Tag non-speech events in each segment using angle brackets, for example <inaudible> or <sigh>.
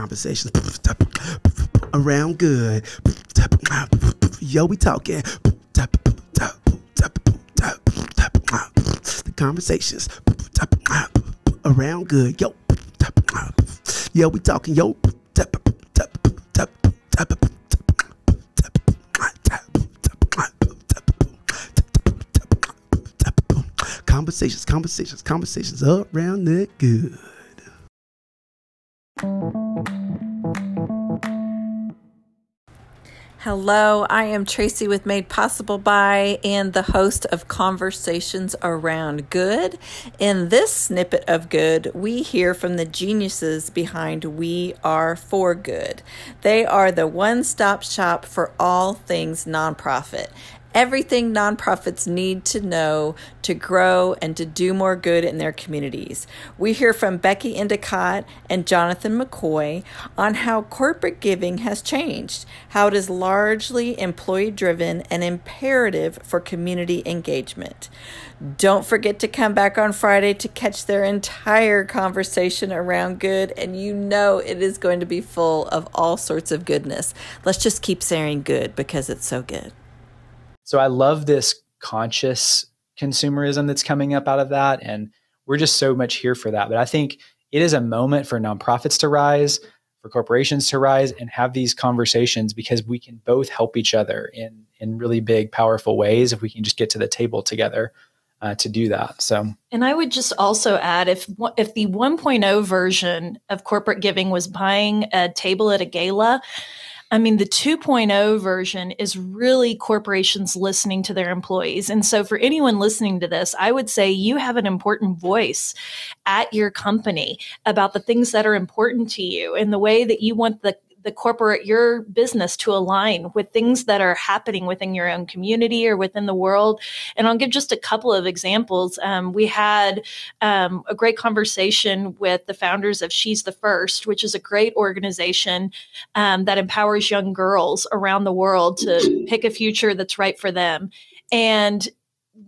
conversations around good. Yo, we talking. The conversations around good. Yo, yo, we talking. Yo. Conversations, conversations, conversations around that good. Hello, I am Tracy with Made Possible by and the host of Conversations Around Good. In this snippet of good, we hear from the geniuses behind We Are For Good. They are the one stop shop for all things nonprofit everything nonprofits need to know to grow and to do more good in their communities. We hear from Becky Endicott and Jonathan McCoy on how corporate giving has changed, how it is largely employee driven and imperative for community engagement. Don't forget to come back on Friday to catch their entire conversation around good, and you know it is going to be full of all sorts of goodness. Let's just keep saying good because it's so good. So I love this conscious consumerism that's coming up out of that. And we're just so much here for that. But I think it is a moment for nonprofits to rise, for corporations to rise and have these conversations because we can both help each other in, in really big, powerful ways if we can just get to the table together. Uh, to do that. So, and I would just also add if if the 1.0 version of corporate giving was buying a table at a gala, I mean, the 2.0 version is really corporations listening to their employees. And so, for anyone listening to this, I would say you have an important voice at your company about the things that are important to you and the way that you want the the corporate, your business to align with things that are happening within your own community or within the world. And I'll give just a couple of examples. Um, we had um, a great conversation with the founders of She's the First, which is a great organization um, that empowers young girls around the world to <clears throat> pick a future that's right for them. And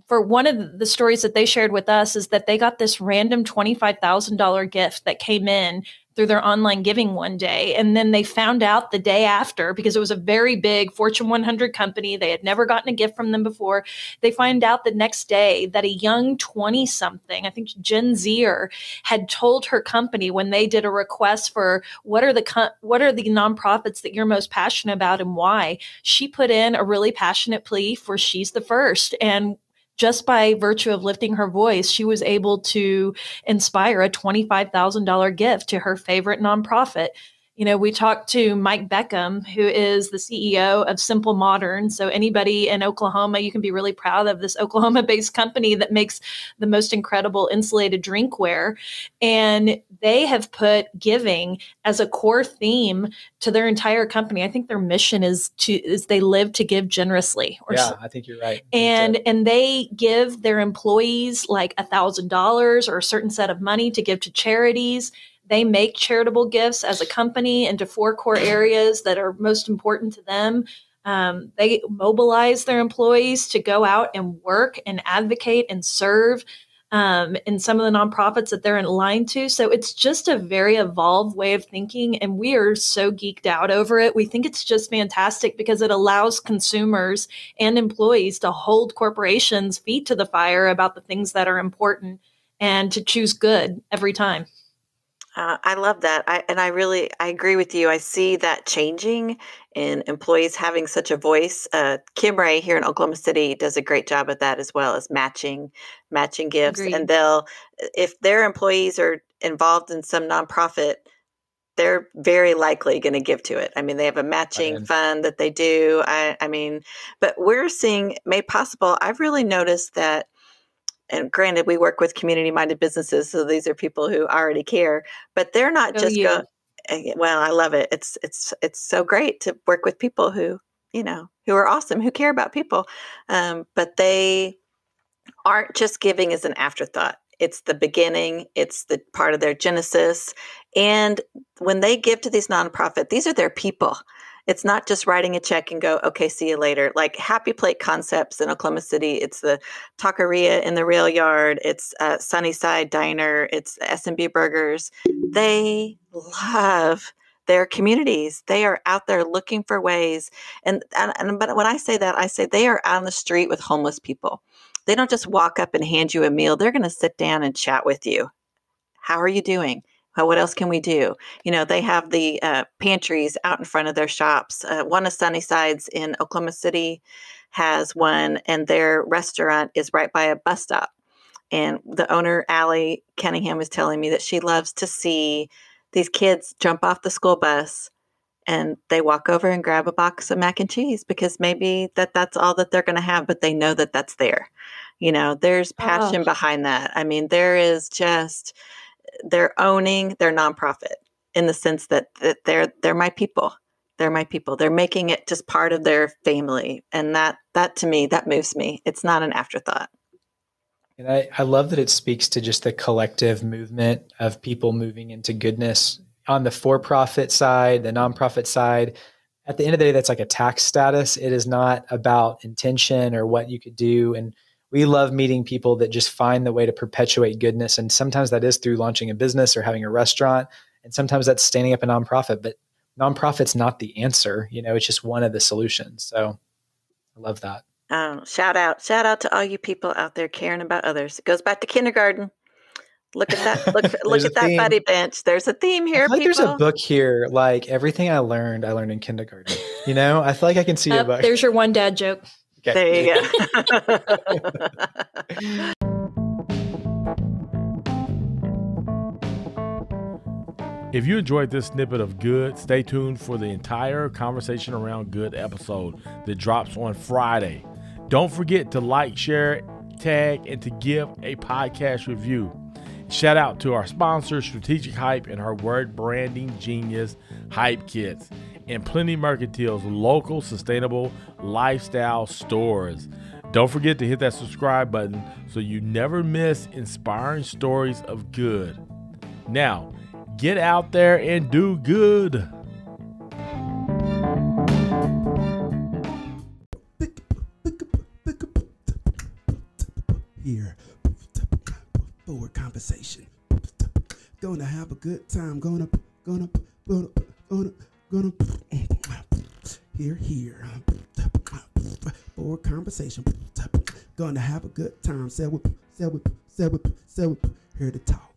for one of the stories that they shared with us is that they got this random $25,000 gift that came in through their online giving one day. And then they found out the day after, because it was a very big Fortune 100 company, they had never gotten a gift from them before. They find out the next day that a young 20 something, I think Gen Zer, had told her company when they did a request for what are the what are the nonprofits that you're most passionate about and why. She put in a really passionate plea for She's the First. And just by virtue of lifting her voice, she was able to inspire a $25,000 gift to her favorite nonprofit. You know, we talked to Mike Beckham, who is the CEO of Simple Modern. So, anybody in Oklahoma, you can be really proud of this <laughs> Oklahoma based company that makes the most incredible insulated drinkware. And they have put giving as a core theme to their entire company. I think their mission is to is they live to give generously. Or yeah, so. I think you're right. And and they give their employees like a thousand dollars or a certain set of money to give to charities they make charitable gifts as a company into four core areas that are most important to them. Um, they mobilize their employees to go out and work and advocate and serve um, in some of the nonprofits that they're in line to. So it's just a very evolved way of thinking, and we are so geeked out over it. We think it's just fantastic because it allows consumers and employees to hold corporations' feet to the fire about the things that are important and to choose good every time. Uh, I love that. I, and I really, I agree with you. I see that changing in employees having such a voice. Uh, Kimray here in Oklahoma City does a great job of that as well as matching, matching gifts. Agreed. And they'll, if their employees are involved in some nonprofit, they're very likely going to give to it. I mean, they have a matching fund that they do. I, I mean, but we're seeing made possible. I've really noticed that and granted we work with community minded businesses so these are people who already care but they're not oh, just going eh, well i love it. It's it's it's so great to work with people who you know who are awesome who care about people um, but they aren't just giving as an afterthought. It's the beginning it's the part of their genesis and when they give to these nonprofit these are their people it's not just writing a check and go, okay, see you later. Like Happy Plate Concepts in Oklahoma City, it's the taqueria in the rail yard, it's uh, Sunnyside Diner, it's S&B Burgers. They love their communities. They are out there looking for ways. And, and, and but when I say that, I say they are on the street with homeless people. They don't just walk up and hand you a meal. They're going to sit down and chat with you. How are you doing? What else can we do? You know, they have the uh, pantries out in front of their shops. Uh, one of Sunnysides in Oklahoma City has one, and their restaurant is right by a bus stop. And the owner, Allie Cunningham, was telling me that she loves to see these kids jump off the school bus and they walk over and grab a box of mac and cheese because maybe that that's all that they're going to have but they know that that's there you know there's passion oh. behind that i mean there is just they're owning their nonprofit in the sense that, that they're they're my people. They're my people. They're making it just part of their family. And that that to me that moves me. It's not an afterthought. And I, I love that it speaks to just the collective movement of people moving into goodness on the for-profit side the nonprofit side. At the end of the day that's like a tax status. It is not about intention or what you could do. And we love meeting people that just find the way to perpetuate goodness. And sometimes that is through launching a business or having a restaurant. And sometimes that's standing up a nonprofit, but nonprofit's not the answer. You know, it's just one of the solutions. So I love that. Um, shout out, shout out to all you people out there caring about others. It goes back to kindergarten. Look at that. Look, <laughs> look at that theme. buddy bench. There's a theme here. like there's a book here. Like everything I learned, I learned in kindergarten. You know, I feel like I can see uh, a book. There's your one dad joke. Okay. There you go. <laughs> if you enjoyed this snippet of good, stay tuned for the entire Conversation Around Good episode that drops on Friday. Don't forget to like, share, tag, and to give a podcast review. Shout out to our sponsor, Strategic Hype, and her word branding genius, Hype Kits and Plenty Mercantile's local sustainable lifestyle stores. Don't forget to hit that subscribe button so you never miss inspiring stories of good. Now, get out there and do good. Here, forward conversation. Gonna have a good time. Gonna, gonna, gonna, gonna gonna eh, ah, here here uh, ah, for conversation gonna have a good time say whip say whip say whip say whip here to talk